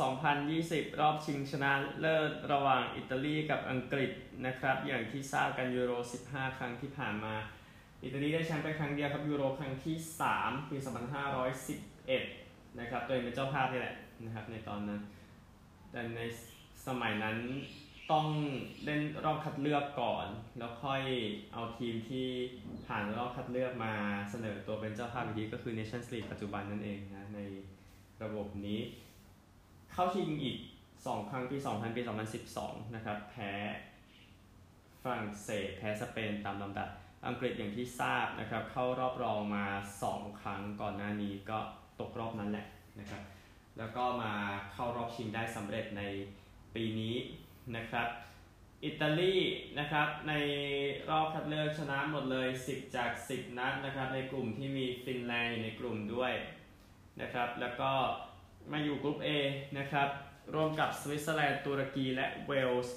รีวิวยูโร2020 รอบชิงชนะเลิศระหว่างอิตาลีกับอังกฤษนะครับ อย่างที่ทราบกันยูโร 15 ครั้งที่ผ่านมา อิตาลีได้แชมป์ไปครั้งเดียวครับยูโรครั้งที่ 3 ปี 2511 นะครับตัวเองเป็นเจ้าภาพนี่แหละนะครับในตอนนั้น แต่ในสมัยนั้นต้องเล่นรอบคัดเลือกก่อน แล้วค่อยเอาทีมที่ผ่านรอบคัดเลือกมาเสนอตัวเป็นเจ้าภาพอีกทีก็คือ Nations League ปัจจุบันนั่นเองนะในระบบนี้ เข้าชิงอีก 2 ครั้งปี 2000 ปี 2012 นะครับ แพ้ฝรั่งเศส แพ้สเปนตามลำดับ อังกฤษอย่างที่ทราบนะครับ เข้ารอบรองมา 2 ครั้งก่อนหน้านี้ก็ตกรอบนั้นแหละนะครับ แล้วก็มาเข้ารอบชิงได้สำเร็จในปีนี้นะครับ อิตาลีนะครับ ในรอบคัดเลือกชนะหมดเลย 10 จาก 10 นัดนะครับ ในกลุ่มที่มีฟินแลนด์อยู่ในกลุ่มด้วยนะครับ แล้วก็ มาอยู่กลุ่ม A นะครับร่วมกับสวิตเซอร์แลนด์ตุรกีและเวลส์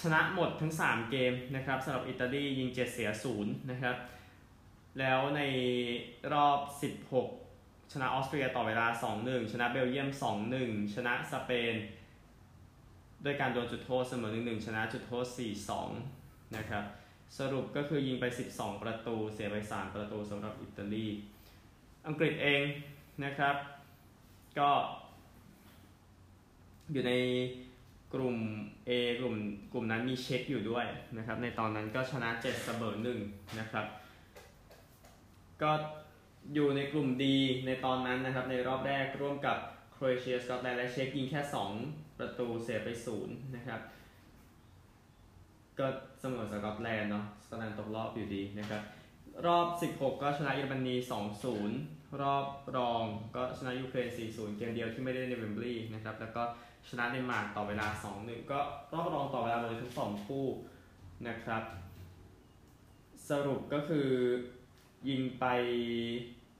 ชนะหมดทั้ง 3 เกมนะครับสำหรับอิตาลียิง 7 เสีย 0 นะครับ แล้วในรอบ 16 ชนะออสเตรียต่อเวลา 2-1 ชนะเบลเยียม 2-1 ชนะสเปน ด้วยการโดนจุดโทษเสมอ 1-1 ชนะจุดโทษ 4-2 นะครับสรุปก็คือยิงไป 12 ประตู เสียไป 3 ประตูสำหรับอิตาลี อังกฤษเองนะครับ ก็ อยู่ในกลุ่ม A กลุ่มกลุ่มนั้นมีเช็กอยู่ด้วยนะครับ ในตอนนั้นก็ชนะ7เสมอ1นะครับ ก็อยู่ในกลุ่ม D ในตอนนั้นนะครับ ในรอบแรกร่วมกับโครเอเชียสกอตแลนด์และเช็กยิงแค่ 2 ประตูเสียไป0นะครับก็เสมอสกอตแลนด์เนาะสกอตแลนด์ตกรอบอยู่ดีนะครับ รอบ 16 ก็ชนะเยอรมนี 2-0 รอบรองก็ชนะยูเครน 4-0 เกมเดียวที่ไม่ได้ในเวมบลีย์นะครับ แล้วก็ชนะเดนมาร์กต่อเวลา 2-1 ก็รอบรองต่อเวลาเลยทั้งสองคู่นะครับ สรุปก็คือยิงไป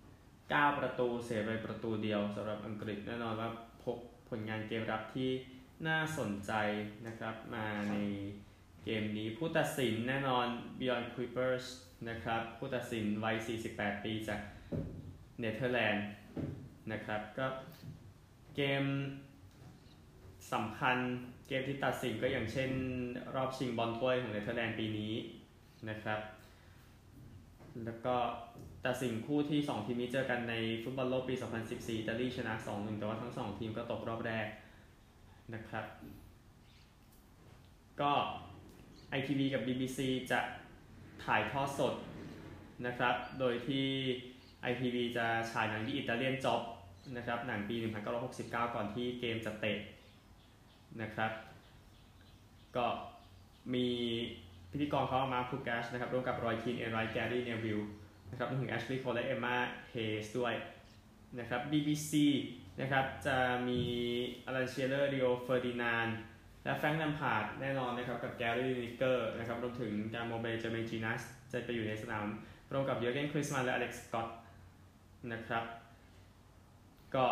9 ประตูเสียไปประตูเดียวสำหรับอังกฤษแน่นอนว่าพบผลงานเกมรับที่น่าสนใจนะครับมาในเกมนี้ผู้ตัดสินแน่นอน Beyond Kuipers นะครับผู้ตัดสินวัย 48 ปีจาก เนเธอร์แลนด์นะครับ ก็เกมสำคัญเกมที่ตัดสินก็อย่างเช่นรอบชิงบอลถ้วยของเนเธอร์แลนด์ปีนี้นะครับ แล้วก็ตัดสินคู่ที่ 2 ทีมนี้เจอกันในฟุตบอลโลกปี 2014อิตาลีชนะ 2-1 แต่ว่าทั้ง 2 ทีมก็ตกรอบแรกนะครับ ก็ ITV กับ BBC จะถ่ายทอดสดนะครับ โดยที่ ITV จะฉายหนังที่อิตาเลียนจ็อบนะครับหนังปี 1969 ก่อนที่เกมจะเตะนะครับ ก็มีพิธีกรเขามาพูแกชนะครับร่วมกับรอยคีนเอนไรแกรี่เนวิลนะครับรวมถึงแอชลีย์โคและเอมมาเฮสด้วยนะครับ BBC นะครับจะมีอลันเชียเลอร์ดิโอเฟอร์ดินานและแฟรงค์แลมพาร์ดแน่นอนนะครับกับแกรี่นิกเกอร์นะครับรวมถึงการโมเบเจเมจินัสจะไปอยู่ในสนามร่วมกับเยอร์เกนคริสมันและอเล็กซ์สกอต นะครับ ก็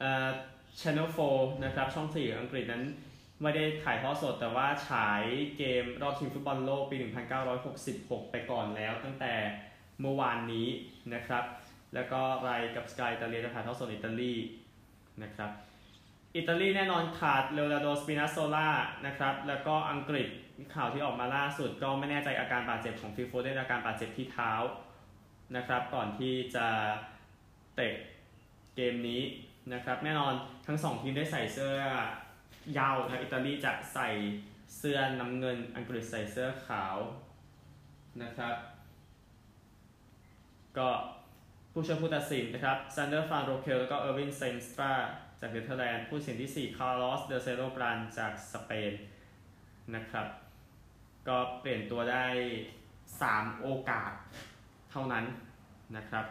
ช่อ Channel 4 นะครับ ช่อง 4 อังกฤษนั้นไม่ได้ถ่ายทอดสดแต่ว่าฉายเกมรอบชิงฟุตบอลโลกปี 1966 ไปก่อนแล้วตั้งแต่เมื่อวานนี้นะครับ แล้วก็ Rai กับ Sky Italia จะถ่ายทอดสดอิตาลีนะครับ อิตาลีแน่นอนขาดเลโอนาร์โดสปินาโซล่านะครับ แล้วก็อังกฤษข่าวที่ออกมาล่าสุดก็ไม่แน่ใจอาการบาดเจ็บของฟิลโฟเดนอาการบาดเจ็บที่เท้า นะครับ ก่อนที่จะเตะเกมนี้นะครับ แน่นอนทั้งสองทีมได้ใส่เสื้อยาวนะอิตาลีจะใส่เสื้อน้ำเงิน อังกฤษใส่เสื้อขาวนะครับ ก็ผู้ช่วยผู้ตัดสินนะครับซานเดอร์ฟานโรเคลแล้วก็เออร์วินเซนสตราจากเนเธอร์แลนด์ผู้ตัดสินที่ 4 คาร์ลอส เดลเซร์โรกรานเดจากสเปนนะครับ ก็เปลี่ยนตัวได้ 3 โอกาส เท่านั้นนะครับ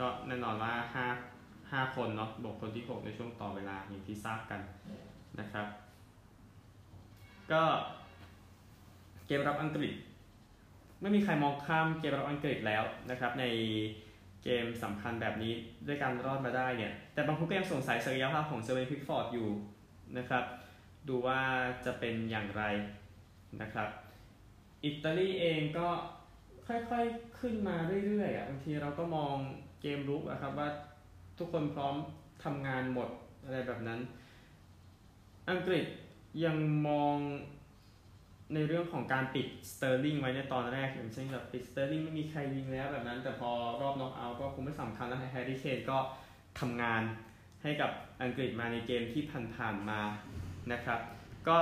ก็แน่นอนว่า 5 5 คนเนาะบวกคนที่ 6 ในช่วงต่อเวลาอย่างที่ทราบกันนะครับ ก็เกมรับอังกฤษ ไม่มีใครมองข้ามเกมรับอังกฤษแล้วนะครับ ในเกมสำคัญแบบนี้ด้วยการรอดมาได้เนี่ย แต่บางคนก็ยังสงสัยศักยภาพของเซเวนพิกฟอร์ดอยู่นะครับ ดูว่าจะเป็นอย่างไรนะครับ อิตาลีเองก็ ค่อยๆขึ้นมาเรื่อยๆอะบางทีเราก็มองเกมรุกนะครับว่าทุกคนพร้อมทำงานหมดอะไรแบบนั้น อังกฤษยังมองในเรื่องของการปิดสเตอร์ลิงไว้ในตอนแรกอย่างเช่นแบบปิดสเตอร์ลิงไม่มีใครยิงแล้วแบบนั้น แต่พอรอบน็อกเอาท์ก็คงไม่สำคัญแล้วแฮร์รี่เคนก็ทำงานให้กับอังกฤษมาในเกมที่ผ่านๆมานะครับ ก็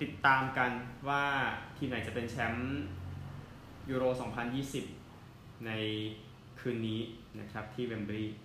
ติดตามกันว่าทีมไหนจะเป็นแชมป์ ยูโร 2020 ในคืนนี้นะครับที่เวมบลีย์